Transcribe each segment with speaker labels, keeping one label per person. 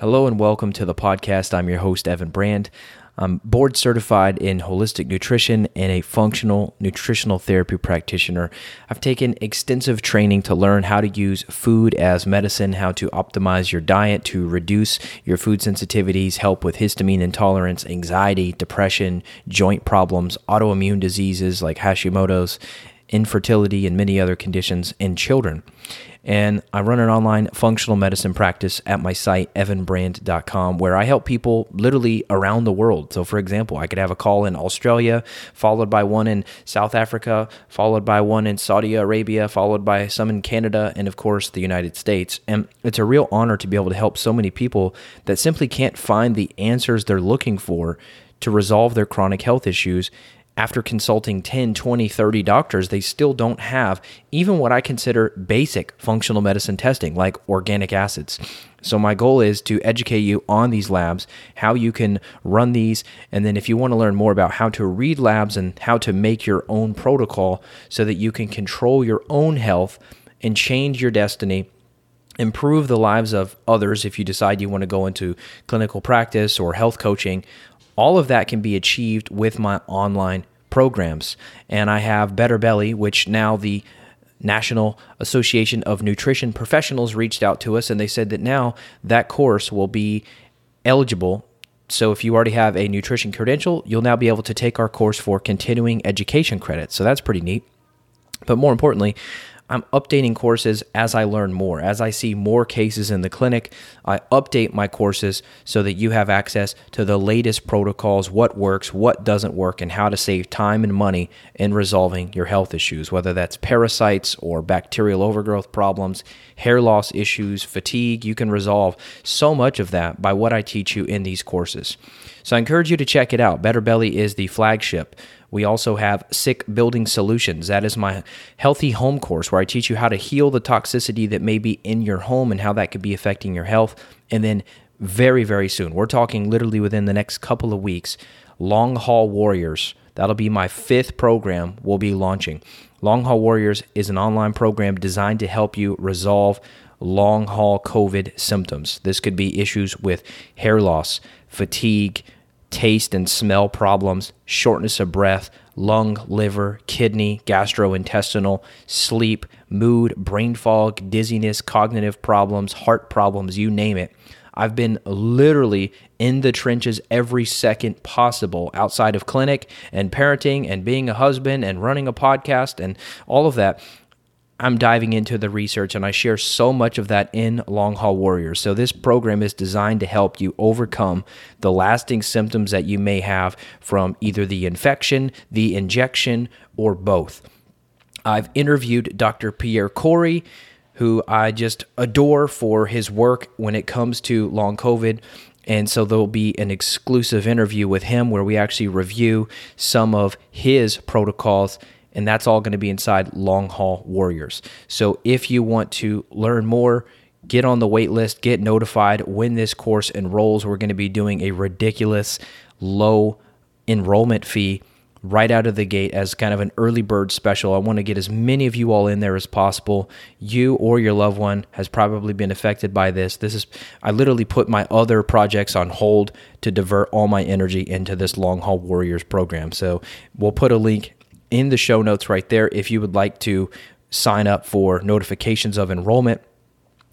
Speaker 1: Hello and welcome to the podcast. I'm your host, Evan Brand. I'm board certified in holistic nutrition and a functional nutritional therapy practitioner. I've taken extensive training to learn how to use food as medicine, how to optimize your diet to reduce your food sensitivities, help with histamine intolerance, anxiety, depression, joint problems, autoimmune diseases like Hashimoto's, infertility, and many other conditions in children and I run an online functional medicine practice at my site, evanbrand.com, where I help people literally around the world. So, for example, I could have a call in Australia, followed by one in South Africa, followed by one in Saudi Arabia, followed by some in Canada, and of course, the United States. And it's a real honor to be able to help so many people that simply can't find the answers they're looking for to resolve their chronic health issues after consulting 10, 20, 30 doctors, they still don't have even what I consider basic functional medicine testing, like organic acids. So, my goal is to educate you on these labs, how you can run these, and then if you want to learn more about how to read labs and how to make your own protocol so that you can control your own health and change your destiny improve the lives of others if you decide you want to go into clinical practice or health coaching all of that can be achieved with my online programs. And I have Better Belly, which now the National Association of Nutrition Professionals reached out to us and they said that now that course will be eligible. So if you already have a nutrition credential, you'll now be able to take our course for continuing education credits. So that's pretty neat. But more importantly, I'm updating courses as I learn more. As I see more cases in the clinic, I update my courses so that you have access to the latest protocols, what works, what doesn't work, and how to save time and money in resolving your health issues, whether that's parasites or bacterial overgrowth problems, hair loss issues, fatigue. You can resolve so much of that by what I teach you in these courses. So I encourage you to check it out. Better Belly is the flagship. We also have Sick Building Solutions. That is my healthy home course where I teach you how to heal the toxicity that may be in your home and how that could be affecting your health. And then very, very soon, we're talking literally within the next couple of weeks, Long Haul Warriors. That'll be my fifth program we'll be launching. Long Haul Warriors is an online program designed to help you resolve long haul COVID symptoms. This could be issues with hair loss, fatigue, taste and smell problems, shortness of breath, lung, liver, kidney, gastrointestinal, sleep, mood, brain fog, dizziness, cognitive problems, heart problems, you name it. I've been literally in the trenches every second possible outside of clinic and parenting and being a husband and running a podcast and all of that. I'm diving into the research and I share so much of that in Long Haul Warriors. So, this program is designed to help you overcome the lasting symptoms that you may have from either the infection, the injection, or both. I've interviewed Dr. Pierre Kory, who I just adore for his work when it comes to long COVID. And so there'll be an exclusive interview with him where we actually review some of his protocols and that's all going to be inside Long Haul Warriors. So if you want to learn more, get on the wait list, get notified when this course enrolls. We're going to be doing a ridiculous low enrollment fee right out of the gate as kind of an early bird special. I want to get as many of you all in there as possible. You or your loved one has probably been affected by this. This is I literally put my other projects on hold to divert all my energy into this long haul warriors program. So, we'll put a link in the show notes right there if you would like to sign up for notifications of enrollment.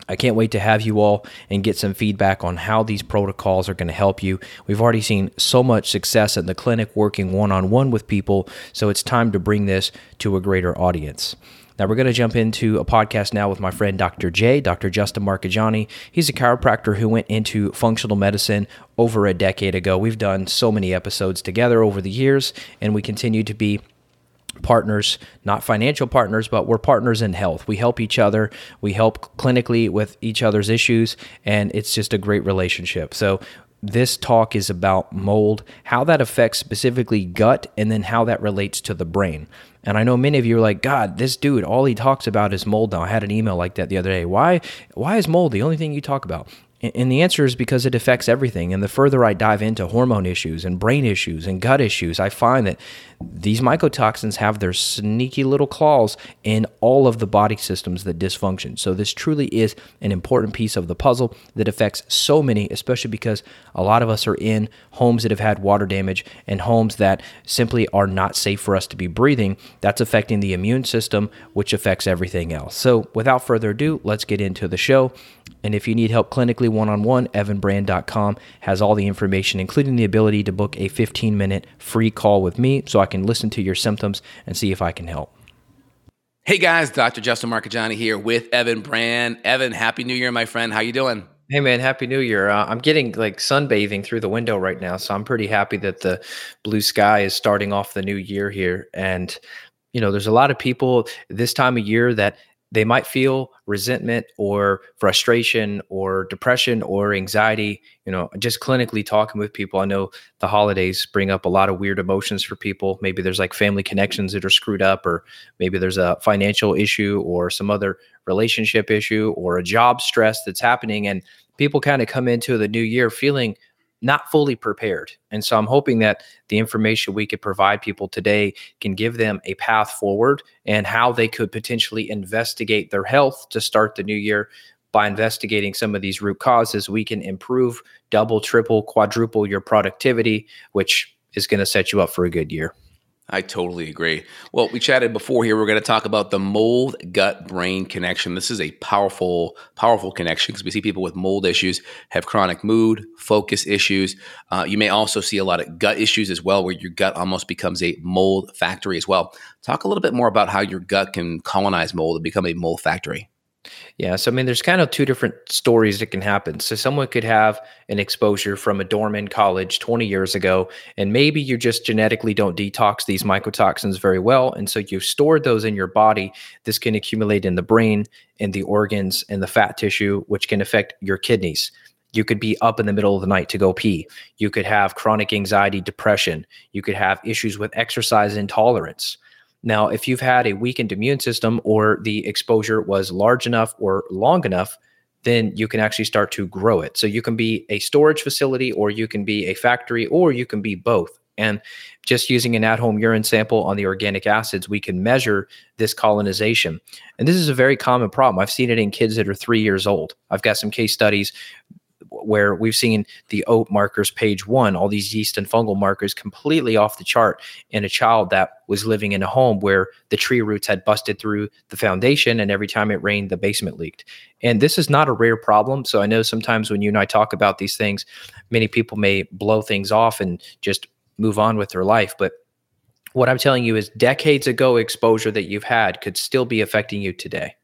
Speaker 1: I can't wait to have you all and get some feedback on how these protocols are going to help you. We've already seen so much success in the clinic working one on one with people, so it's time to bring this to a greater audience. Now, we're going to jump into a podcast now with my friend Dr. J, Dr. Justin Marchegiani. He's a chiropractor who went into functional medicine over a decade ago. We've done so many episodes together over the years, and we continue to be partners, not financial partners, but we're partners in health. We help each other, we help clinically with each other's issues, and it's just a great relationship. So, this talk is about mold, how that affects specifically gut, and then how that relates to the brain. And I know many of you are like, God, this dude, all he talks about is mold now. I had an email like that the other day. Why why is mold the only thing you talk about? And the answer is because it affects everything. And the further I dive into hormone issues and brain issues and gut issues, I find that these mycotoxins have their sneaky little claws in all of the body systems that dysfunction. So, this truly is an important piece of the puzzle that affects so many, especially because a lot of us are in homes that have had water damage and homes that simply are not safe for us to be breathing. That's affecting the immune system, which affects everything else. So, without further ado, let's get into the show. And if you need help clinically one on one, evanbrand.com has all the information, including the ability to book a 15 minute free call with me so I can listen to your symptoms and see if I can help.
Speaker 2: Hey guys, Dr. Justin Marchegiani here with Evan Brand. Evan, happy new year, my friend. How you doing?
Speaker 1: Hey man, happy new year. Uh, I'm getting like sunbathing through the window right now, so I'm pretty happy that the blue sky is starting off the new year here and you know, there's a lot of people this time of year that they might feel resentment or frustration or depression or anxiety you know just clinically talking with people. I know the holidays bring up a lot of weird emotions for people. Maybe there's like family connections that are screwed up or maybe there's a financial issue or some other relationship issue or a job stress that's happening and people kind of come into the new year feeling not fully prepared. And so I'm hoping that the information we could provide people today can give them a path forward and how they could potentially investigate their health to start the new year. By investigating some of these root causes, we can improve double, triple, quadruple your productivity, which is going to set you up for a good year.
Speaker 2: I totally agree. Well, we chatted before here. We're going to talk about the mold gut brain connection. This is a powerful, powerful connection because we see people with mold issues have chronic mood, focus issues. Uh, you may also see a lot of gut issues as well, where your gut almost becomes a mold factory as well. Talk a little bit more about how your gut can colonize mold and become a mold factory.
Speaker 1: Yeah. So, I mean, there's kind of two different stories that can happen. So, someone could have an exposure from a dorm in college 20 years ago, and maybe you just genetically don't detox these mycotoxins very well. And so you've stored those in your body. This can accumulate in the brain, in the organs, in the fat tissue, which can affect your kidneys. You could be up in the middle of the night to go pee. You could have chronic anxiety, depression. You could have issues with exercise intolerance. Now, if you've had a weakened immune system or the exposure was large enough or long enough, then you can actually start to grow it. So you can be a storage facility or you can be a factory or you can be both. And just using an at home urine sample on the organic acids, we can measure this colonization. And this is a very common problem. I've seen it in kids that are three years old. I've got some case studies where we've seen the oat markers page one, all these yeast and fungal markers completely off the chart in a child that was living in a home where the tree roots had busted through the foundation and every time it rained, the basement leaked. And this is not a rare problem. So I know sometimes when you and I talk about these things, many people may blow things off and just move on with their life. But what I'm telling you is decades ago exposure that you've had could still be affecting you today.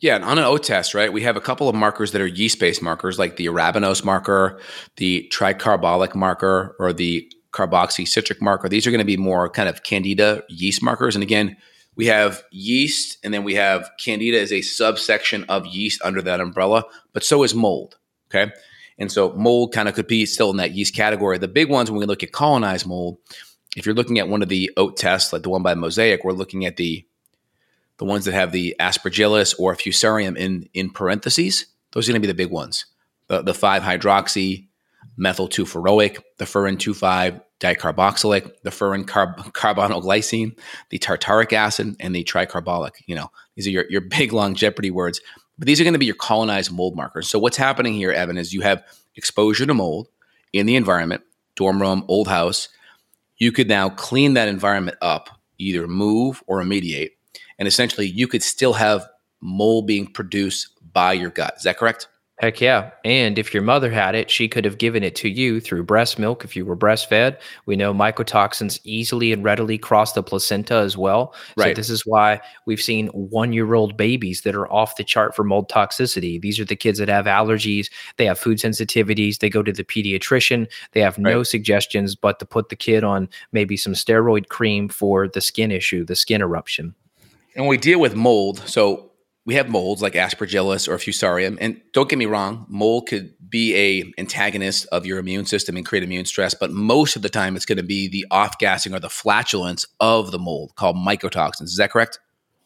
Speaker 2: Yeah, and on an O test, right, we have a couple of markers that are yeast based markers, like the arabinose marker, the tricarballylic marker, or the carboxy citric marker. These are going to be more kind of candida yeast markers. And again, we have yeast, and then we have candida as a subsection of yeast under that umbrella, but so is mold. Okay. And so mold kind of could be still in that yeast category. The big ones when we look at colonized mold, if you're looking at one of the oat tests, like the one by Mosaic, we're looking at the the ones that have the aspergillus or fusarium in in parentheses, those are going to be the big ones. The, the 5 hydroxy, methyl 2 furoic, the furan 2 5 dicarboxylic, the furan carb- carbonylglycine, the tartaric acid, and the tricarballylic. You know, these are your, your big long Jeopardy words. But these are going to be your colonized mold markers. So what's happening here, Evan, is you have exposure to mold in the environment, dorm room, old house. You could now clean that environment up, either move or remediate and essentially you could still have mold being produced by your gut. Is that correct?
Speaker 1: Heck yeah. And if your mother had it, she could have given it to you through breast milk if you were breastfed. We know mycotoxins easily and readily cross the placenta as well. Right. So this is why we've seen one year old babies that are off the chart for mold toxicity. These are the kids that have allergies, they have food sensitivities, they go to the pediatrician, they have no right. suggestions but to put the kid on maybe some steroid cream for the skin issue, the skin eruption.
Speaker 2: And we deal with mold, so we have molds like aspergillus or fusarium. And don't get me wrong mold could be a antagonist of your immune system and create immune stress. But most of the time it's going to be the off gassing or the flatulence of the mold called mycotoxins. Is that correct?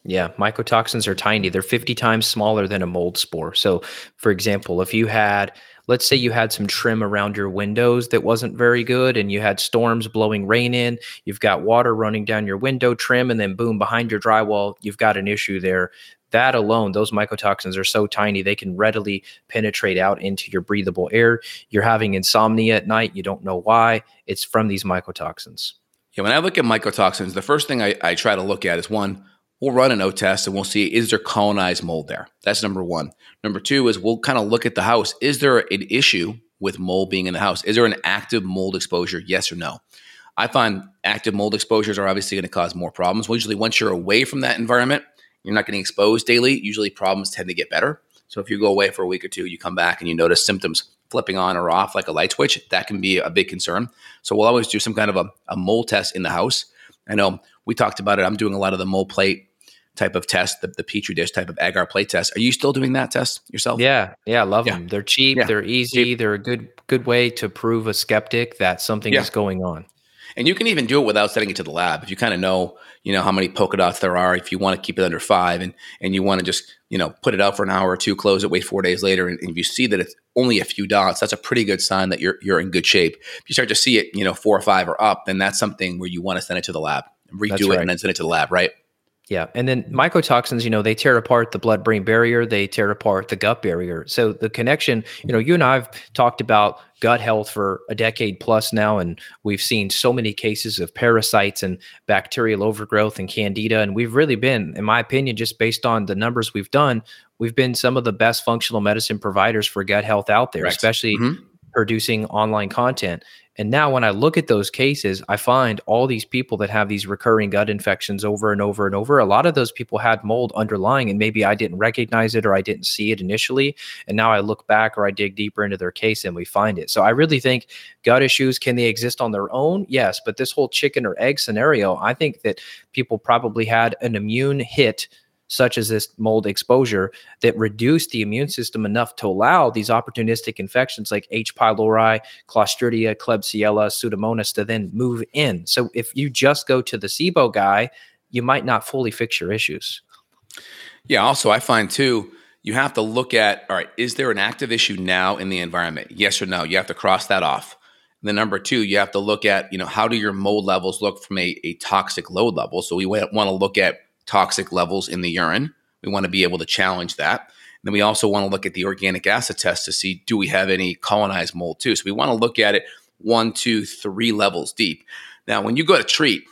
Speaker 1: Yeah, mycotoxins are tiny. They're 50 times smaller than a mold spore. So, for example, if you had, let's say you had some trim around your windows that wasn't very good and you had storms blowing rain in, you've got water running down your window trim, and then boom, behind your drywall, you've got an issue there. That alone, those mycotoxins are so tiny, they can readily penetrate out into your breathable air. You're having insomnia at night, you don't know why. It's from these mycotoxins.
Speaker 2: Yeah, when I look at mycotoxins, the first thing I, I try to look at is one, we'll run an O test and we'll see is there colonized mold there? That's number one. Number two is we'll kind of look at the house. Is there an issue with mold being in the house? Is there an active mold exposure? Yes or no? I find active mold exposures are obviously going to cause more problems. Well, usually, once you're away from that environment, you're not getting exposed daily. Usually, problems tend to get better. So, if you go away for a week or two, you come back and you notice symptoms flipping on or off like a light switch, that can be a big concern. So, we'll always do some kind of a, a mold test in the house. I know we talked about it. I'm doing a lot of the mold plate type of test, the, the petri dish type of agar plate test. Are you still doing that test yourself?
Speaker 1: Yeah, yeah, I love yeah. them. They're cheap, yeah. they're easy, cheap. they're a good good way to prove a skeptic that something yeah. is going on.
Speaker 2: And you can even do it without sending it to the lab. If you kind of know, you know, how many polka dots there are, if you want to keep it under five and and you want to just, you know, put it out for an hour or two, close it, wait four days later, and, and if you see that it's only a few dots, that's a pretty good sign that you're you're in good shape. If you start to see it, you know, four or five or up, then that's something where you want to send it to the lab, redo right. it, and then send it to the lab, right?
Speaker 1: Yeah. And then mycotoxins, you know, they tear apart the blood brain barrier, they tear apart the gut barrier. So the connection, you know, you and I have talked about gut health for a decade plus now, and we've seen so many cases of parasites and bacterial overgrowth and candida. And we've really been, in my opinion, just based on the numbers we've done, we've been some of the best functional medicine providers for gut health out there, especially mm-hmm. producing online content. And now when I look at those cases, I find all these people that have these recurring gut infections over and over and over. A lot of those people had mold underlying, and maybe I didn't recognize it or I didn't see it initially. And now I look back or I dig deeper into their case and we find it. So I really think gut issues can they exist on their own? Yes. But this whole chicken or egg scenario, I think that people probably had an immune hit such as this mold exposure, that reduce the immune system enough to allow these opportunistic infections like H. pylori, Clostridia, Klebsiella, Pseudomonas to then move in. So if you just go to the SIBO guy, you might not fully fix your issues.
Speaker 2: Yeah. Also, I find too, you have to look at all right, is there an active issue now in the environment? Yes or no? You have to cross that off. And then number two, you have to look at, you know, how do your mold levels look from a, a toxic load level? So we want to look at toxic levels in the urine. We want to be able to challenge that. And then we also want to look at the organic acid test to see do we have any colonized mold too. So we want to look at it one, two, three levels deep. Now, when you go to treat,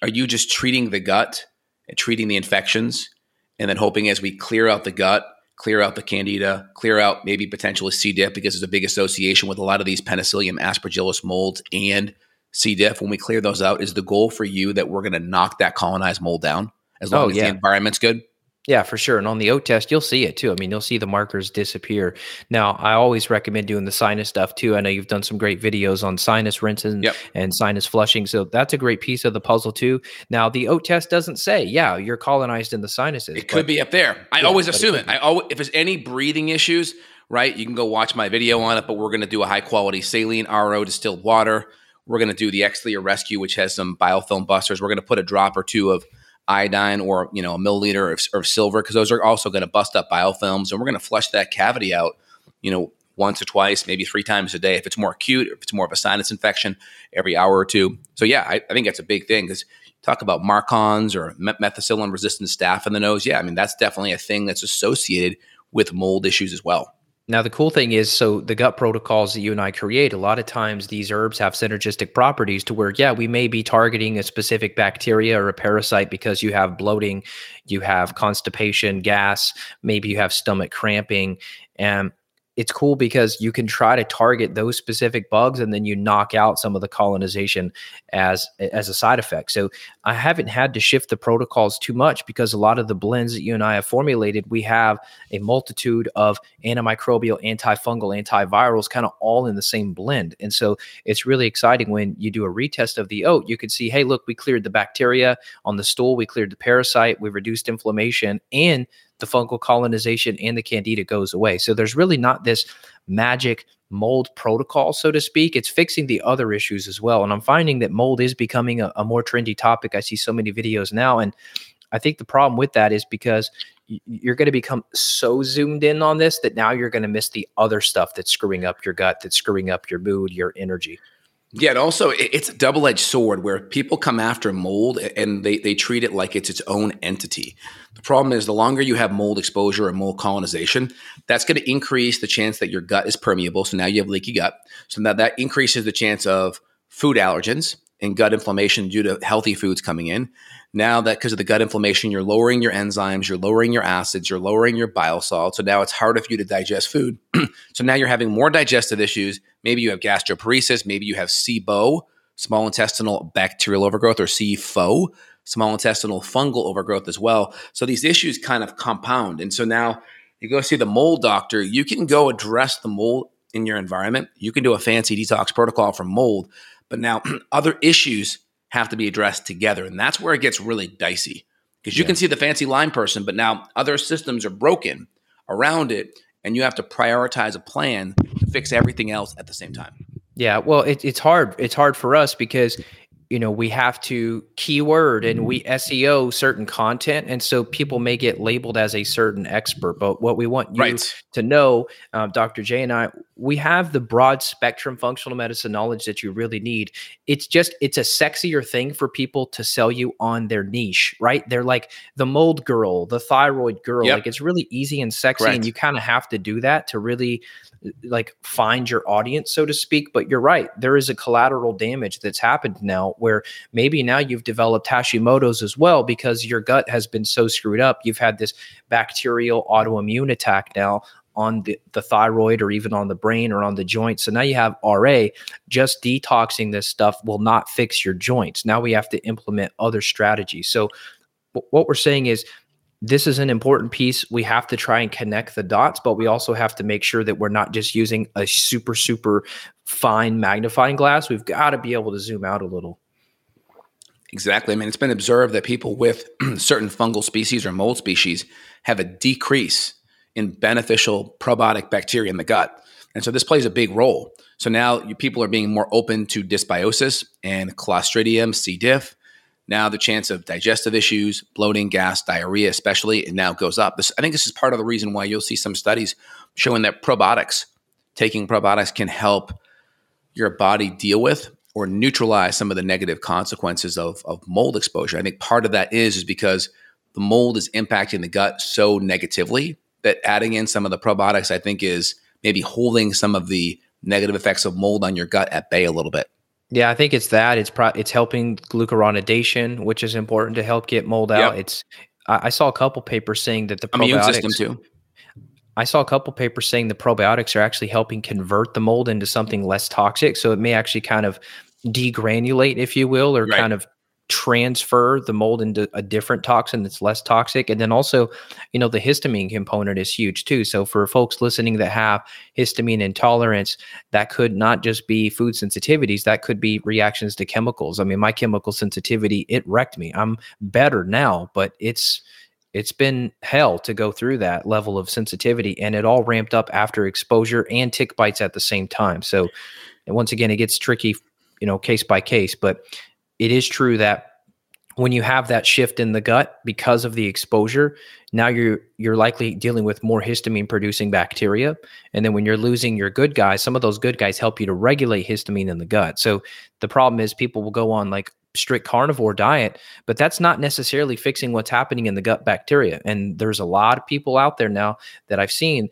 Speaker 2: are you just treating the gut and treating the infections and then hoping as we clear out the gut, clear out the candida, clear out maybe potentially C. diff because there's a big association with a lot of these penicillium aspergillus molds and C. diff. When we clear those out, is the goal for you that we're going to knock that colonized mold down? As long oh, as yeah. the environment's good.
Speaker 1: Yeah, for sure. And on the O test, you'll see it too. I mean, you'll see the markers disappear. Now, I always recommend doing the sinus stuff too. I know you've done some great videos on sinus rinsing yep. and sinus flushing. So that's a great piece of the puzzle too. Now, the O test doesn't say, yeah, you're colonized in the sinuses.
Speaker 2: It could be up there. I yeah, always assume it. it. I always, if there's any breathing issues, right, you can go watch my video on it, but we're going to do a high quality saline RO distilled water. We're going to do the Xlear Rescue, which has some biofilm busters. We're going to put a drop or two of iodine or you know a milliliter of, of silver because those are also going to bust up biofilms and we're going to flush that cavity out you know once or twice maybe three times a day. If it's more acute if it's more of a sinus infection every hour or two. So yeah i, I think that's a big thing because talk about MARCoNS or methicillin resistant staph in the nose. Yeah i mean that's definitely a thing that's associated with mold issues as well
Speaker 1: now, the cool thing is, so the gut protocols that you and I create, a lot of times these herbs have synergistic properties to where, yeah, we may be targeting a specific bacteria or a parasite because you have bloating, you have constipation, gas, maybe you have stomach cramping. And it's cool because you can try to target those specific bugs and then you knock out some of the colonization as as a side effect. So I haven't had to shift the protocols too much because a lot of the blends that you and I have formulated, we have a multitude of antimicrobial, antifungal, antivirals kind of all in the same blend. And so it's really exciting when you do a retest of the oat, you can see, hey, look, we cleared the bacteria on the stool, we cleared the parasite, we reduced inflammation, and the fungal colonization and the candida goes away. So there's really not this magic mold protocol, so to speak. It's fixing the other issues as well. And I'm finding that mold is becoming a, a more trendy topic. I see so many videos now. And I think the problem with that is because you're going to become so zoomed in on this that now you're going to miss the other stuff that's screwing up your gut, that's screwing up your mood, your energy.
Speaker 2: Yeah, and also it's a double edged sword where people come after mold and they, they treat it like it's its own entity. The problem is the longer you have mold exposure or mold colonization, that's going to increase the chance that your gut is permeable. So now you have leaky gut. So now that increases the chance of food allergens and gut inflammation due to healthy foods coming in. Now that because of the gut inflammation, you're lowering your enzymes, you're lowering your acids, you're lowering your bile salt. So now it's harder for you to digest food. so now you're having more digestive issues. Maybe you have gastroparesis, maybe you have SIBO, small intestinal bacterial overgrowth, or SIFO, small intestinal fungal overgrowth as well. So these issues kind of compound. And so now you go see the mold doctor, you can go address the mold in your environment. You can do a fancy detox protocol for mold, but now other issues have to be addressed together. And that's where it gets really dicey because you yeah. can see the fancy line person, but now other systems are broken around it. And you have to prioritize a plan to fix everything else at the same time.
Speaker 1: Yeah, well, it, it's hard. It's hard for us because you know we have to keyword and we SEO certain content, and so people may get labeled as a certain expert. But what we want you right. to know, uh, Dr. J and I, we have the broad spectrum functional medicine knowledge that you really need. It's just it's a sexier thing for people to sell you on their niche, right? They're like the mold girl, the thyroid girl. Yep. Like it's really easy and sexy, Correct. and you kind of have to do that to really like find your audience, so to speak. But you're right, there is a collateral damage that's happened now where maybe now you've developed Hashimoto's as well because your gut has been so screwed up. You've had this bacterial autoimmune attack now on the, the thyroid or even on the brain or on the joints. So now you have RA. Just detoxing this stuff will not fix your joints. Now we have to implement other strategies. So what we're saying is this is an important piece. We have to try and connect the dots, but we also have to make sure that we're not just using a super, super fine magnifying glass. We've got to be able to zoom out a little.
Speaker 2: Exactly. I mean, it's been observed that people with certain fungal species or mold species have a decrease in beneficial probiotic bacteria in the gut. And so this plays a big role. So now people are being more open to dysbiosis and Clostridium, C. diff, now the chance of digestive issues, bloating, gas, diarrhea, especially, it now goes up. This, I think this is part of the reason why you'll see some studies showing that probiotics, taking probiotics can help your body deal with or neutralize some of the negative consequences of, of mold exposure. I think part of that is is because the mold is impacting the gut so negatively that adding in some of the probiotics, I think, is maybe holding some of the negative effects of mold on your gut at bay a little bit.
Speaker 1: Yeah, I think it's that. It's pro- it's helping glucuronidation, which is important to help get mold out. Yep. It's I, I, saw a couple papers saying that the
Speaker 2: immune system too.
Speaker 1: I saw a couple papers saying the probiotics are actually helping convert the mold into something less toxic. So it may actually kind of degranulate, if you will, or right. kind of transfer the mold into a different toxin that's less toxic. And then also you know the histamine component is huge too. So for folks listening that have histamine intolerance that could not just be food sensitivities that could be reactions to chemicals. I mean my chemical sensitivity it wrecked me. I'm better now but it's it's been hell to go through that level of sensitivity and it all ramped up after exposure and tick bites at the same time. So once again it gets tricky you know case by case but it is true that when you have that shift in the gut because of the exposure now you're you're likely dealing with more histamine producing bacteria. And then when you're losing your good guys some of those good guys help you to regulate histamine in the gut. So the problem is people will go on like strict carnivore diet but that's not necessarily fixing what's happening in the gut bacteria. And there's a lot of people out there now that I've seen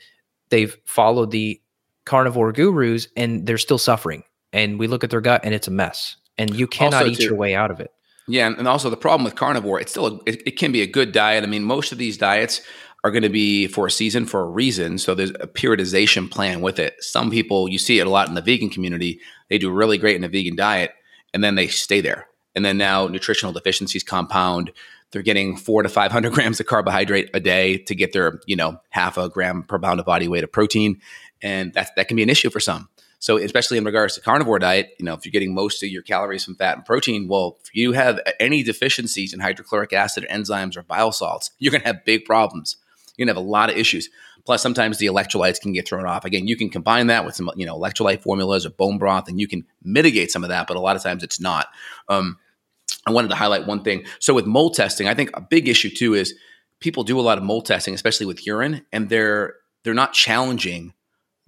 Speaker 1: they've followed the carnivore gurus and they're still suffering and we look at their gut and it's a mess and you cannot also eat too, your way out of it.
Speaker 2: Yeah, and also the problem with carnivore, it's still a, it, it, can be a good diet. I mean, most of these diets are going to be for a season for a reason. So there's a periodization plan with it. Some people you see it a lot in the vegan community. They do really great in a vegan diet, and then they stay there. And then now nutritional deficiencies compound. They're getting four to five hundred grams of carbohydrate a day to get their you know half a gram per pound of body weight of protein, and that that can be an issue for some. So, especially in regards to carnivore diet, you know, if you're getting most of your calories from fat and protein, well, if you have any deficiencies in hydrochloric acid, enzymes, or bile salts, you're going to have big problems. You're going to have a lot of issues. Plus, sometimes the electrolytes can get thrown off. Again, you can combine that with some, you know, electrolyte formulas or bone broth, and you can mitigate some of that. But a lot of times, it's not. Um, I wanted to highlight one thing. So with mold testing, I think a big issue too is people do a lot of mold testing, especially with urine, and they're they're not challenging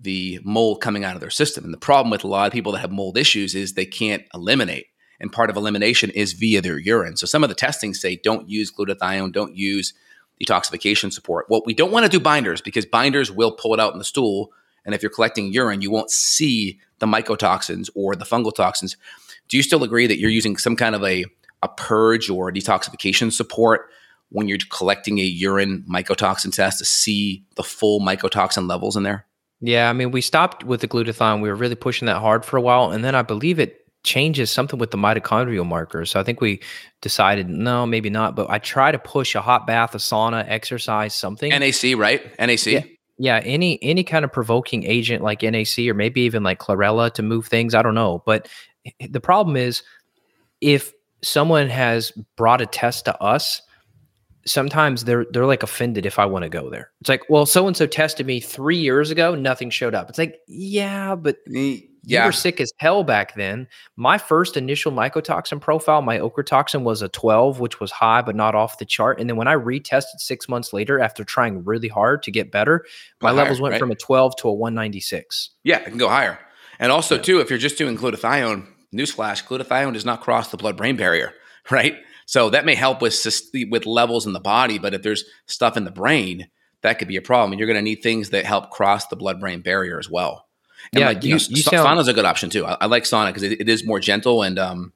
Speaker 2: the mold coming out of their system. And the problem with a lot of people that have mold issues is they can't eliminate. And part of elimination is via their urine. So some of the testing say don't use glutathione, don't use detoxification support. Well, we don't want to do binders because binders will pull it out in the stool. And if you're collecting urine, you won't see the mycotoxins or the fungal toxins. Do you still agree that you're using some kind of a, a purge or a detoxification support when you're collecting a urine mycotoxin test to see the full mycotoxin levels in there?
Speaker 1: Yeah, I mean, we stopped with the glutathione. We were really pushing that hard for a while, and then I believe it changes something with the mitochondrial markers. So I think we decided no, maybe not. But I try to push a hot bath, a sauna, exercise, something.
Speaker 2: NAC, right? NAC.
Speaker 1: Yeah. Yeah, any any kind of provoking agent like NAC or maybe even like chlorella to move things. I don't know, but the problem is if someone has brought a test to us sometimes they're they're like offended if I want to go there. It's like, well, so and so tested me three years ago, nothing showed up. It's like, yeah, but yeah. you were sick as hell back then. My first initial mycotoxin profile, my ochratoxin was a 12, which was high but not off the chart. And then when I retested six months later after trying really hard to get better, my higher, levels went right? from a 12 to a 196.
Speaker 2: Yeah, it can go higher. And also, yeah. too, if you're just doing glutathione, newsflash, glutathione does not cross the blood-brain barrier, right? So that may help with with levels in the body, but if there's stuff in the brain, that could be a problem. And you're going to need things that help cross the blood brain barrier as well. And yeah, like, you, you, know, you sound, sauna's a good option too. I, I like sauna because it, it is more gentle and um,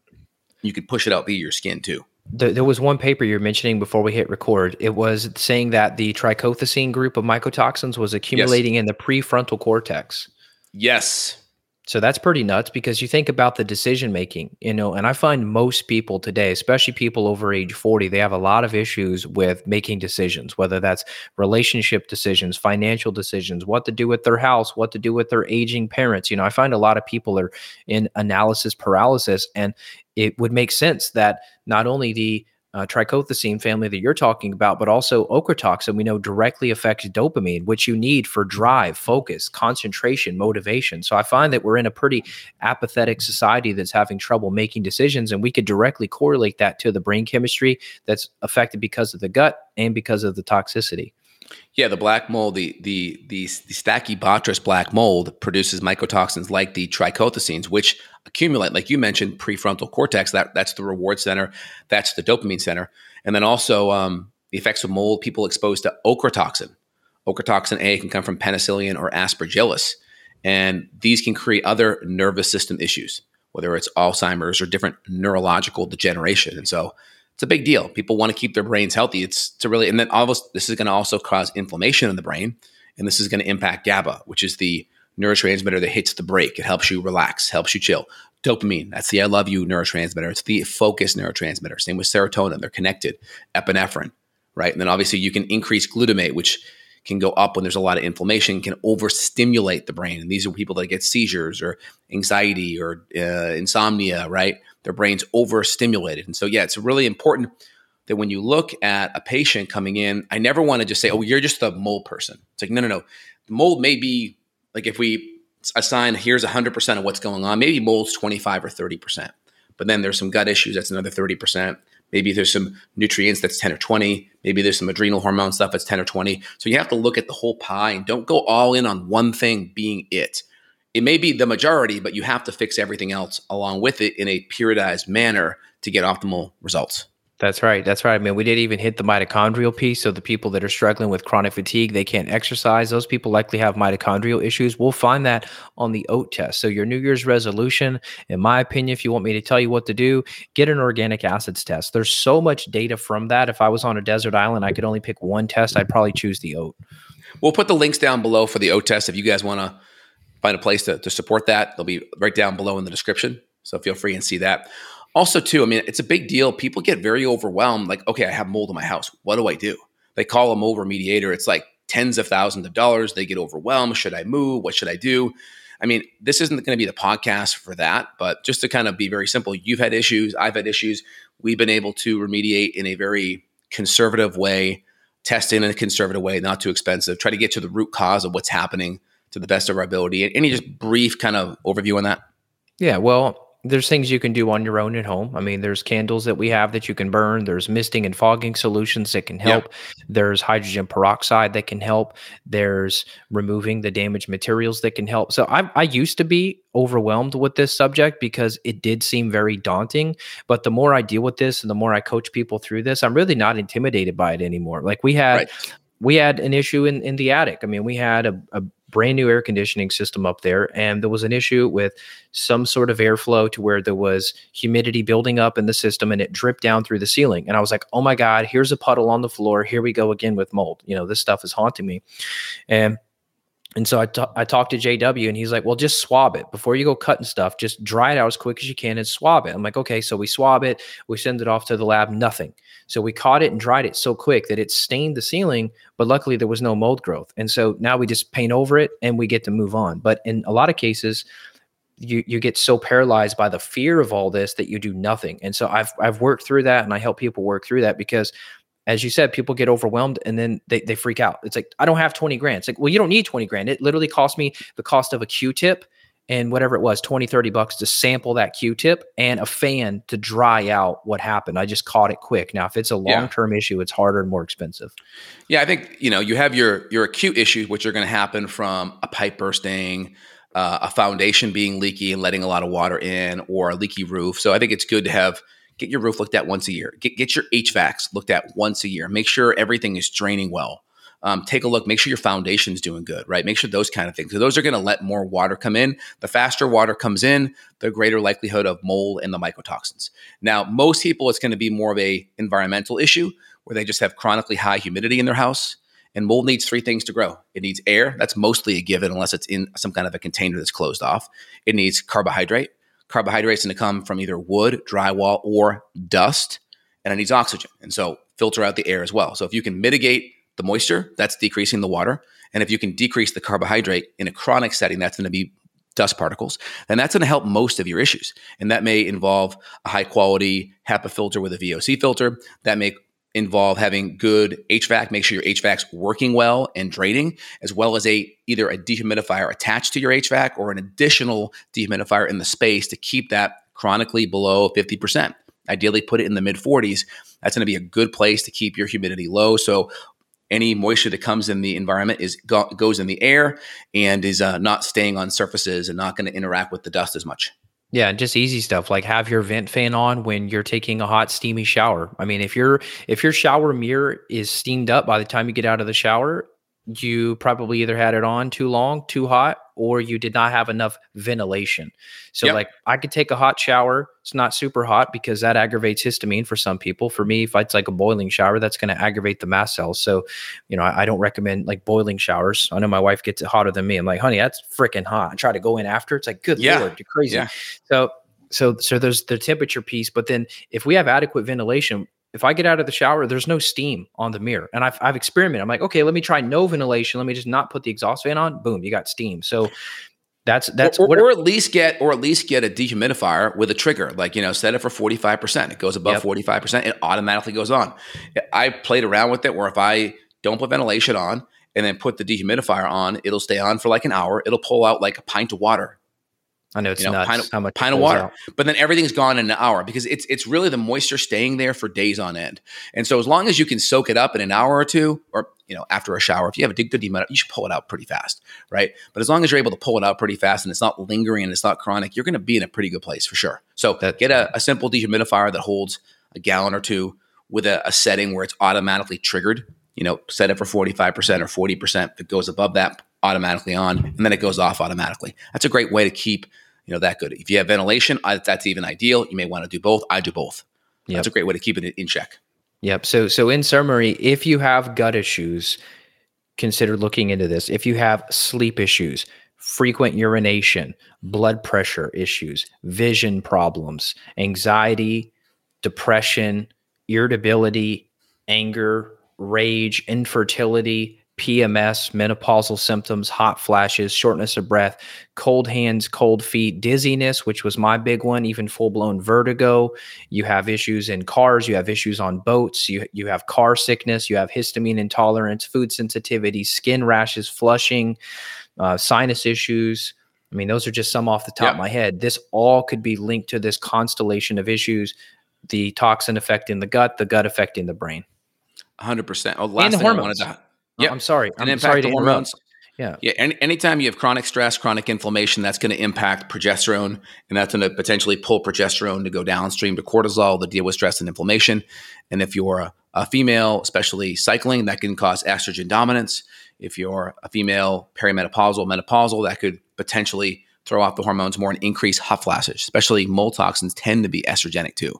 Speaker 2: you could push it out via your skin too.
Speaker 1: There, there was one paper you're mentioning before we hit record. It was saying that the trichothecene group of mycotoxins was accumulating yes. in the prefrontal cortex.
Speaker 2: Yes.
Speaker 1: So that's pretty nuts because you think about the decision making, you know, and I find most people today, especially people over age 40, they have a lot of issues with making decisions, whether that's relationship decisions, financial decisions, what to do with their house, what to do with their aging parents. You know, I find a lot of people are in analysis paralysis and it would make sense that not only the uh, trichothecene family that you're talking about, but also ochratoxin we know directly affects dopamine, which you need for drive, focus, concentration, motivation. So I find that we're in a pretty apathetic society that's having trouble making decisions, and we could directly correlate that to the brain chemistry that's affected because of the gut and because of the toxicity.
Speaker 2: Yeah, the black mold, the the the, the Stachybotrys black mold produces mycotoxins like the trichothecenes, which accumulate, like you mentioned, prefrontal cortex. That that's the reward center, that's the dopamine center, and then also um, the effects of mold. People exposed to ochratoxin. Ochratoxin A can come from penicillium or aspergillus, and these can create other nervous system issues, whether it's Alzheimer's or different neurological degeneration. And so it's a big deal. People want to keep their brains healthy. It's to really, and then this, this is going to also cause inflammation in the brain, and this is going to impact GABA, which is the neurotransmitter that hits the brake. It helps you relax, helps you chill. Dopamine, that's the I love you neurotransmitter. It's the focus neurotransmitter. Same with serotonin, they're connected. Epinephrine, right? And then obviously you can increase glutamate, which can go up when there's a lot of inflammation, can overstimulate the brain. And these are people that get seizures or anxiety or uh, insomnia, right? Their brain's overstimulated. And so, yeah, it's really important that when you look at a patient coming in, I never want to just say, oh, you're just a mold person. It's like, no, no, no. The mold may be like if we assign here's 100% of what's going on, maybe mold's 25 or 30%. But then there's some gut issues, that's another 30%. Maybe there's some nutrients that's 10 or 20. Maybe there's some adrenal hormone stuff that's 10 or 20. So you have to look at the whole pie and don't go all in on one thing being it it may be the majority, but you have to fix everything else along with it in a periodized manner to get optimal results.
Speaker 1: That's right. That's right. I mean, we didn't even hit the mitochondrial piece. So the people that are struggling with chronic fatigue, they can't exercise. Those people likely have mitochondrial issues. We'll find that on the OAT test. So your New Year's resolution, in my opinion, if you want me to tell you what to do, get an organic acids test. There's so much data from that. If I was on a desert island, I could only pick one test. I'd probably choose the OAT.
Speaker 2: We'll put the links down below for the OAT test if you guys want to find a place to, to support that. They'll be right down below in the description. So feel free and see that. Also, too, I mean, it's a big deal. People get very overwhelmed. Like, okay, I have mold in my house. What do I do? They call a mold remediator. It's like tens of thousands of dollars. They get overwhelmed. Should I move? What should I do? I mean, this isn't going to be the podcast for that, but just to kind of be very simple, you've had issues, I've had issues. We've been able to remediate in a very conservative way, test in a conservative way, not too expensive, try to get to the root cause of what's happening to the best of our ability. Any just brief kind of overview on that?
Speaker 1: Yeah, well, there's things you can do on your own at home. I mean, there's candles that we have that you can burn. There's misting and fogging solutions that can help. Yep. There's hydrogen peroxide that can help. There's removing the damaged materials that can help. So I, I used to be overwhelmed with this subject because it did seem very daunting. But the more I deal with this and the more I coach people through this, I'm really not intimidated by it anymore. Like we had. Right we had an issue in, in the attic. I mean, we had a, a brand new air conditioning system up there and there was an issue with some sort of airflow to where there was humidity building up in the system and it dripped down through the ceiling and i was like oh my god here's a puddle on the floor here we go again with mold you know this stuff is haunting me and and so I, t- I talked to JW and he's like, well, just swab it before you go cutting stuff. Just dry it out as quick as you can and swab it. I'm like, okay. So we swab it, we send it off to the lab, nothing. So we caught it and dried it so quick that it stained the ceiling, but luckily there was no mold growth. And so now we just paint over it and we get to move on. But in a lot of cases, you you get so paralyzed by the fear of all this that you do nothing. And so I've I've worked through that and I help people work through that because as you said, people get overwhelmed and then they, they freak out. It's like, I don't have 20 grand. It's like, well, you don't need 20 grand. It literally cost me the cost of a Q-tip and whatever it was 20 30 bucks to sample that q-tip and a fan to dry out what happened. I just caught it quick. Now if it's a long-term yeah. issue it's harder and more expensive.
Speaker 2: Yeah i think you know you have your your acute issues which are going to happen from a pipe bursting uh, a foundation being leaky and letting a lot of water in or a leaky roof. So i think it's good to have get your roof looked at once a year. Get, get your hvacs looked at once a year. Make sure everything is draining well um, take a look, make sure your foundation's doing good, right? Make sure those kind of things. So those are going to let more water come in. The faster water comes in, the greater likelihood of mold and the mycotoxins. Now, most people, it's going to be more of a environmental issue where they just have chronically high humidity in their house. And mold needs three things to grow. It needs air. That's mostly a given unless it's in some kind of a container that's closed off. It needs carbohydrate. Carbohydrates going to come from either wood, drywall, or dust. And it needs oxygen. And so filter out the air as well. So if you can mitigate the moisture, that's decreasing the water. And if you can decrease the carbohydrate in a chronic setting, that's going to be dust particles. And that's going to help most of your issues. And that may involve a high quality HEPA filter with a VOC filter. That may involve having good HVAC, make sure your HVAC's working well and draining, as well as a either a dehumidifier attached to your HVAC or an additional dehumidifier in the space to keep that chronically below 50%. Ideally, put it in the mid 40s. That's going to be a good place to keep your humidity low. So, any moisture that comes in the environment is go, goes in the air and is uh, not staying on surfaces and not going to interact with the dust as much.
Speaker 1: Yeah, just easy stuff like have your vent fan on when you're taking a hot steamy shower. I mean, if your if your shower mirror is steamed up by the time you get out of the shower, you probably either had it on too long, too hot, or you did not have enough ventilation. So, yep. like, I could take a hot shower. It's not super hot because that aggravates histamine for some people. For me, if it's like a boiling shower, that's going to aggravate the mast cells. So, you know, I, I, don't recommend like boiling showers. I know my wife gets it hotter than me. I'm like, honey, that's freaking hot. I try to go in after. It's like, good yeah. lord, you're crazy. Yeah. So, so, so there's the temperature piece. But then, if we have adequate ventilation, if I get out of the shower, there's no steam on the mirror. And I've, I've experimented. I'm like, okay, let me try no ventilation. Let me just not put the exhaust fan on. Boom, you got steam. So that's that's
Speaker 2: or, or, or, at least get or at least get a dehumidifier with a trigger. Like you know, set it for forty five percent. It goes above forty five percent. It automatically goes on. I played around with it where if I don't put ventilation on and then put the dehumidifier on, it'll stay on for like an hour. It'll pull out like a pint of water
Speaker 1: I know it's you know, nuts
Speaker 2: pint of,
Speaker 1: how much
Speaker 2: pint of water, out. but then everything's gone in an hour because it's it's really the moisture staying there for days on end. And so as long as you can soak it up in an hour or two, or you know after a shower, if you have a good amount, you should pull it out pretty fast, right? But as long as you're able to pull it out pretty fast and it's not lingering and it's not chronic, you're going to be in a pretty good place for sure. So That's get a, a, simple dehumidifier that holds a gallon or two with a, a setting where it's automatically triggered. You know, set it for forty five percent or forty percent. If it goes above that, automatically on, and then it goes off automatically. That's a great way to keep you know that good. If you have ventilation, that's even ideal. You may want to do both. I do both. Yep. That's a great way to keep it in check.
Speaker 1: Yep. So so in summary, if you have gut issues, consider looking into this. If you have sleep issues, frequent urination, blood pressure issues, vision problems, anxiety, depression, irritability, anger, rage, infertility, PMS, menopausal symptoms, hot flashes, shortness of breath, cold hands, cold feet, dizziness, which was my big one, even full blown vertigo. You have issues in cars, you have issues on boats, you, you have car sickness, you have histamine intolerance, food sensitivity, skin rashes, flushing, uh, sinus issues. I mean, those are just some off the top
Speaker 2: Yeah.
Speaker 1: of my head. This all could be linked to this constellation of issues the toxin effect in the gut, the gut effect in the brain.
Speaker 2: 100%. Oh, last
Speaker 1: And
Speaker 2: thing I wanted to Yep.
Speaker 1: I'm sorry. I'm
Speaker 2: impact
Speaker 1: sorry to interrupt.
Speaker 2: hormones.
Speaker 1: Yeah.
Speaker 2: Yeah, any, anytime you have chronic stress, chronic inflammation, that's going to impact progesterone, and that's going to potentially pull progesterone to go downstream to cortisol to deal with stress and inflammation. And if you're a, a female, especially cycling, that can cause estrogen dominance. If you're a female perimenopausal, menopausal, that could potentially throw off the hormones more and increase hot flashes. Especially mold toxins tend to be estrogenic too,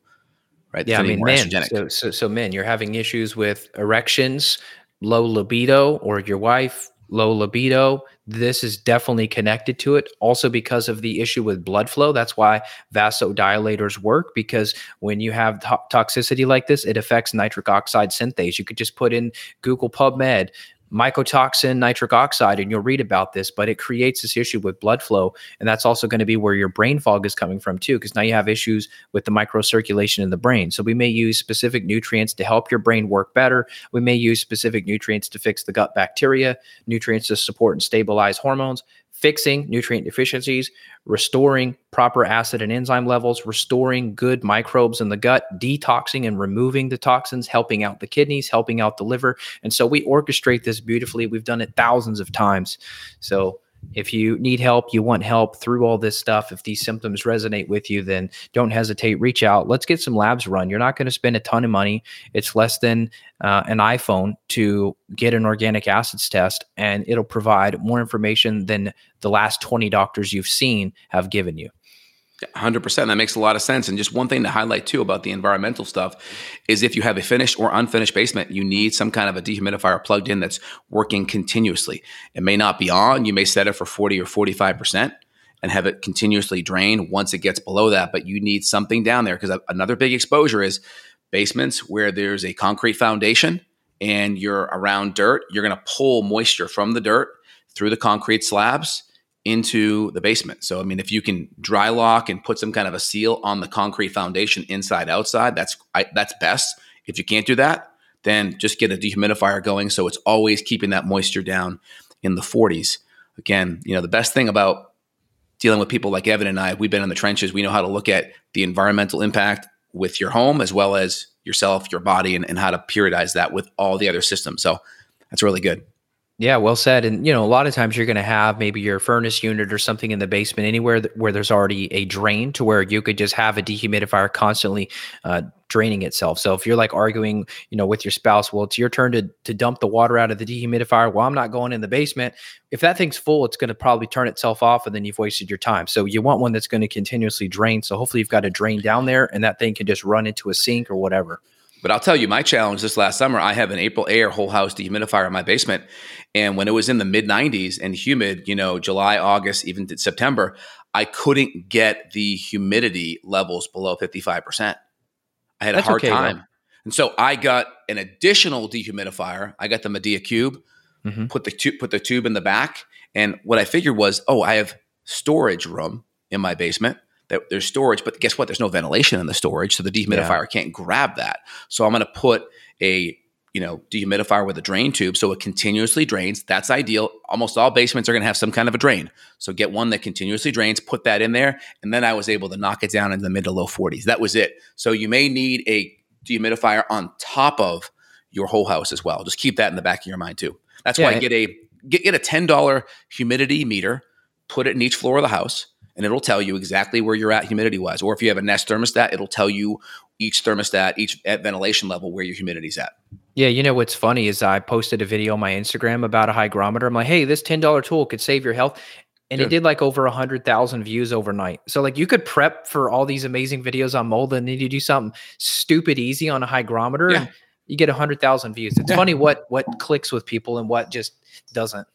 Speaker 2: right?
Speaker 1: Yeah, I
Speaker 2: tend to be
Speaker 1: mean, men. So, so, so men, you're having issues with erections, low libido, or your wife, low libido. This is definitely connected to it. Also, because of the issue with blood flow, that's why vasodilators work. Because when you have to- toxicity like this, it affects nitric oxide synthase. You could just put in Google PubMed mycotoxin nitric oxide and you'll read about this but it creates this issue with blood flow and that's also going to be where your brain fog is coming from too because now you have issues with the microcirculation in the brain. So we may use specific nutrients to help your brain work better. We may use specific nutrients to fix the gut bacteria nutrients to support and stabilize hormones fixing nutrient deficiencies restoring proper acid and enzyme levels restoring good microbes in the gut detoxing and removing the toxins helping out the kidneys helping out the liver and so we orchestrate this beautifully. We've done it thousands of times. So if you need help, you want help through all this stuff, if these symptoms resonate with you, then don't hesitate, reach out. Let's get some labs run. You're not going to spend a ton of money. It's less than uh, an iPhone to get an organic acids test, and it'll provide more information than the last 20 doctors you've seen have given you.
Speaker 2: 100%. That makes a lot of sense. And just one thing to highlight too about the environmental stuff is if you have a finished or unfinished basement, you need some kind of a dehumidifier plugged in that's working continuously. It may not be on, you may set it for 40 or 45% and have it continuously drain once it gets below that. But you need something down there because another big exposure is basements where there's a concrete foundation and you're around dirt, you're going to pull moisture from the dirt through the concrete slabs into the basement. So I mean, if you can dry lock and put some kind of a seal on the concrete foundation inside outside, that's I, that's best. If you can't do that, then just get a dehumidifier going so it's always keeping that moisture down in the 40s. Again, you know, the best thing about dealing with people like Evan and I, we've been in the trenches. We know how to look at the environmental impact with your home as well as yourself, your body, and, and how to periodize that with all the other systems. So that's really good.
Speaker 1: Yeah, well said. And you know, a lot of times you're going to have maybe your furnace unit or something in the basement, anywhere th- where there's already a drain, to where you could just have a dehumidifier constantly uh, draining itself. So if you're like arguing, you know, with your spouse, well, it's your turn to to dump the water out of the dehumidifier. Well, I'm not going in the basement. If that thing's full, it's going to probably turn itself off, and then you've wasted your time. So you want one that's going to continuously drain. So hopefully you've got a drain down there, and that thing can just run into a sink or whatever.
Speaker 2: But I'll tell you, my challenge this last summer, I have an Aprilaire whole house dehumidifier in my basement. And when it was in the mid 90s and humid, you know, July, August, even to September, I couldn't get the humidity levels below 55%. I had
Speaker 1: That's
Speaker 2: a hard
Speaker 1: okay, though.
Speaker 2: time. And so I got an additional dehumidifier. I got the Midea Cube,
Speaker 1: Mhm.
Speaker 2: put the tu- put the tube in the back. And what I figured was, oh, I have storage room in my basement. That there's storage, but guess what? There's no ventilation in the storage, so the dehumidifier can't grab that. So I'm going to put a you know dehumidifier with a drain tube, so it continuously drains. That's ideal. Almost all basements are going to have some kind of a drain. So get one that continuously drains, put that in there, and then I was able to knock it down in the mid to low 40s. That was it. So you may need a dehumidifier on top of your whole house as well. Just keep that in the back of your mind too. That's why
Speaker 1: Yeah.
Speaker 2: get a get, get a ten dollar humidity meter, put it in each floor of the house, and it'll tell you exactly where you're at humidity wise. Or if you have a Nest thermostat, it'll tell you each thermostat, each at ventilation level where your humidity's at.
Speaker 1: Yeah, you know what's funny is I posted a video on my Instagram about a hygrometer. I'm like, hey, this ten dollar tool could save your health, and it did like over a hundred thousand views overnight. So like you could prep for all these amazing videos on mold, and then you do something stupid easy on a hygrometer,
Speaker 2: Yeah.
Speaker 1: and you get a hundred thousand views. It's
Speaker 2: Yeah.
Speaker 1: funny what what clicks with people and what just doesn't.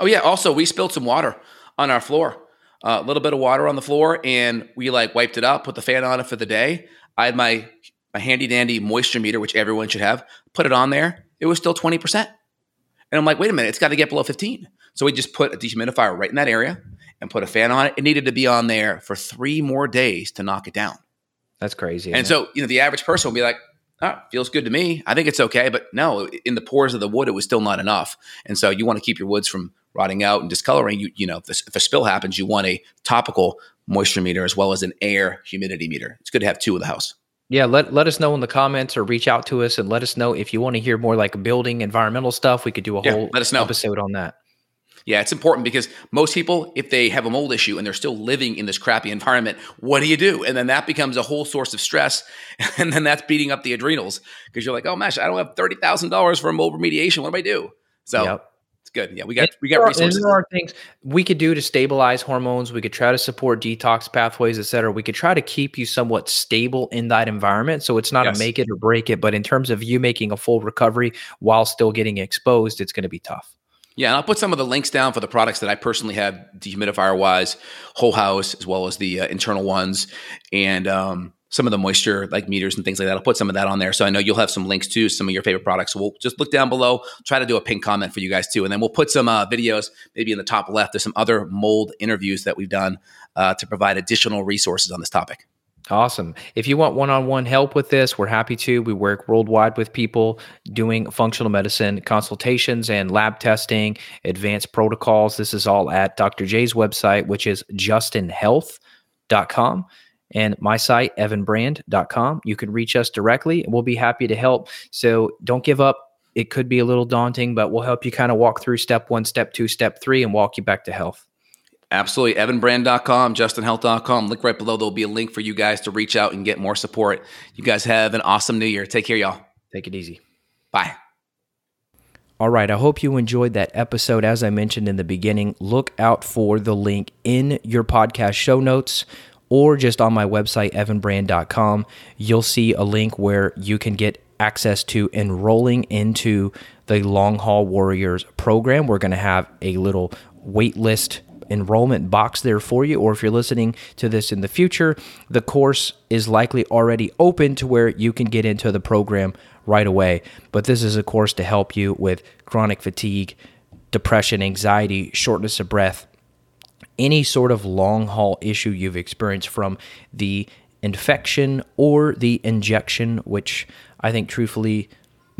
Speaker 2: Oh yeah. Also, we spilled some water on our floor. Uh, a little bit of water on the floor, and we like wiped it up, put the fan on it for the day. I had my my handy dandy moisture meter, which everyone should have. Put it on there. It was still twenty percent, and I'm like, wait a minute, it's got to get below fifteen. So we just put a dehumidifier right in that area and put a fan on it. It needed to be on there for three more days to knock it down.
Speaker 1: That's crazy.
Speaker 2: And so, you know, the average person will be like, oh, feels good to me. I think it's okay. But no, in the pores of the wood, it was still not enough. And so you want to keep your woods from rotting out and discoloring, you you know, if, this, if a spill happens, you want a topical moisture meter as well as an air humidity meter. It's good to have two in the house.
Speaker 1: Yeah, let, let us know in the comments or reach out to us and let us know if you want to hear more like building environmental stuff. We could do a
Speaker 2: Yeah,
Speaker 1: whole
Speaker 2: let us know.
Speaker 1: episode on that.
Speaker 2: Yeah, it's important because most people, if they have a mold issue and they're still living in this crappy environment, what do you do? And then that becomes a whole source of stress. And then that's beating up the adrenals because you're like, oh, gosh, I don't have $30,000 for a mold remediation. What do I do? So
Speaker 1: Yep.
Speaker 2: It's good. Yeah, we got, we got resources.
Speaker 1: There are things we could do to stabilize hormones. We could try to support detox pathways, et cetera. We could try to keep you somewhat stable in that environment. So it's not
Speaker 2: Yes.
Speaker 1: a make it or break it. But in terms of you making a full recovery while still getting exposed, it's going to be tough.
Speaker 2: Yeah, and I'll put some of the links down for the products that I personally have, dehumidifier wise, whole house, as well as the uh, internal ones, and um, some of the moisture like meters and things like that. I'll put some of that on there, so I know you'll have some links to some of your favorite products. So we'll just look down below, try to do a pin comment for you guys too, and then we'll put some uh, videos maybe in the top left. There's some other mold interviews that we've done uh, to provide additional resources on this topic.
Speaker 1: Awesome. If you want one on one help with this, we're happy to. We work worldwide with people doing functional medicine consultations and lab testing, advanced protocols. This is all at Dr. J's website, which is justinhealth.com, and my site, evanbrand.com. You can reach us directly and we'll be happy to help. So don't give up. It could be a little daunting, but we'll help you kind of walk through step one, step two, step three, and walk you back to health.
Speaker 2: Absolutely. EvanBrand.com, JustinHealth.com. Link right below. There'll be a link for you guys to reach out and get more support. You guys have an awesome new year. Take care, y'all.
Speaker 1: Take it easy.
Speaker 2: Bye.
Speaker 1: All right, I hope you enjoyed that episode. As I mentioned in the beginning, look out for the link in your podcast show notes or just on my website, evanbrand.com. You'll see a link where you can get access to enrolling into the Long Haul Warriors program. We're going to have a little wait list enrollment box there for you. Or if you're listening to this in the future, the course is likely already open to where you can get into the program right away. But this is a course to help you with chronic fatigue, depression, anxiety, shortness of breath, any sort of long haul issue you've experienced from the infection or the injection, which I think truthfully,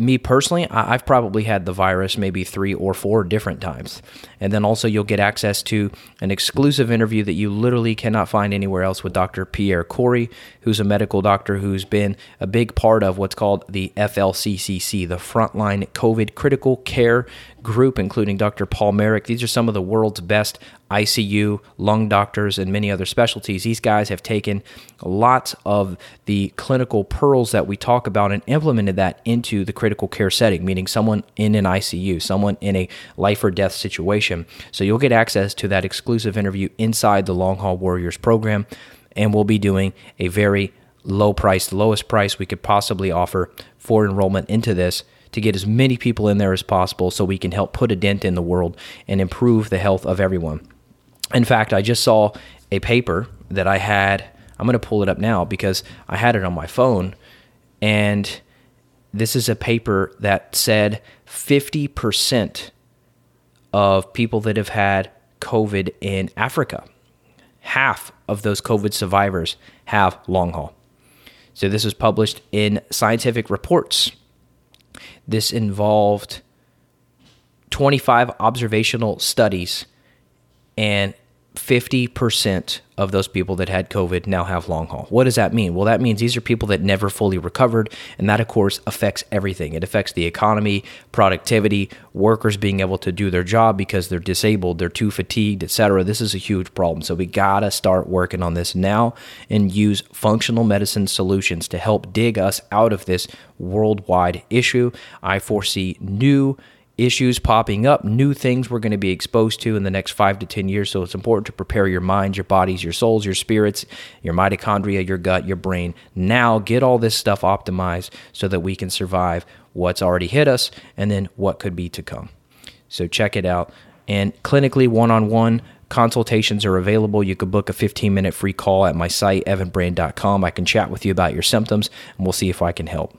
Speaker 1: me personally, I've probably had the virus maybe three or four different times. And then also, you'll get access to an exclusive interview that you literally cannot find anywhere else with Dr. Pierre Kory, who's a medical doctor who's been a big part of what's called the FLCCC, the Frontline COVID Critical Care Group, including Dr. Paul Marik. These are some of the world's best ICU, lung doctors, and many other specialties. These guys have taken lots of the clinical pearls that we talk about and implemented that into the critical care setting, meaning someone in an ICU, someone in a life or death situation. So you'll get access to that exclusive interview inside the Long Haul Warriors program, and we'll be doing a very low price, lowest price we could possibly offer for enrollment into this to get as many people in there as possible so we can help put a dent in the world and improve the health of everyone. In fact, I just saw a paper that I had. I'm going to pull it up now because I had it on my phone. And this is a paper that said 50% of people that have had COVID in Africa, half of those COVID survivors have long haul. So this was published in Scientific Reports. This involved 25 observational studies and 50% of those people that had COVID now have long haul. What does that mean? Well, that means these are people that never fully recovered, and that, of course, affects everything. It affects the economy, productivity, workers being able to do their job because they're disabled, they're too fatigued, etc. This is a huge problem. So we gotta start working on this now and use functional medicine solutions to help dig us out of this worldwide issue. I foresee new issues popping up, new things we're going to be exposed to in the next five to 10 years. So it's important to prepare your minds, your bodies, your souls, your spirits, your mitochondria, your gut, your brain. Now get all this stuff optimized so that we can survive what's already hit us and then what could be to come. So check it out. And clinically, one on one, consultations are available. You could book a 15 minute free call at my site, evanbrand.com. I can chat with you about your symptoms and we'll see if I can help.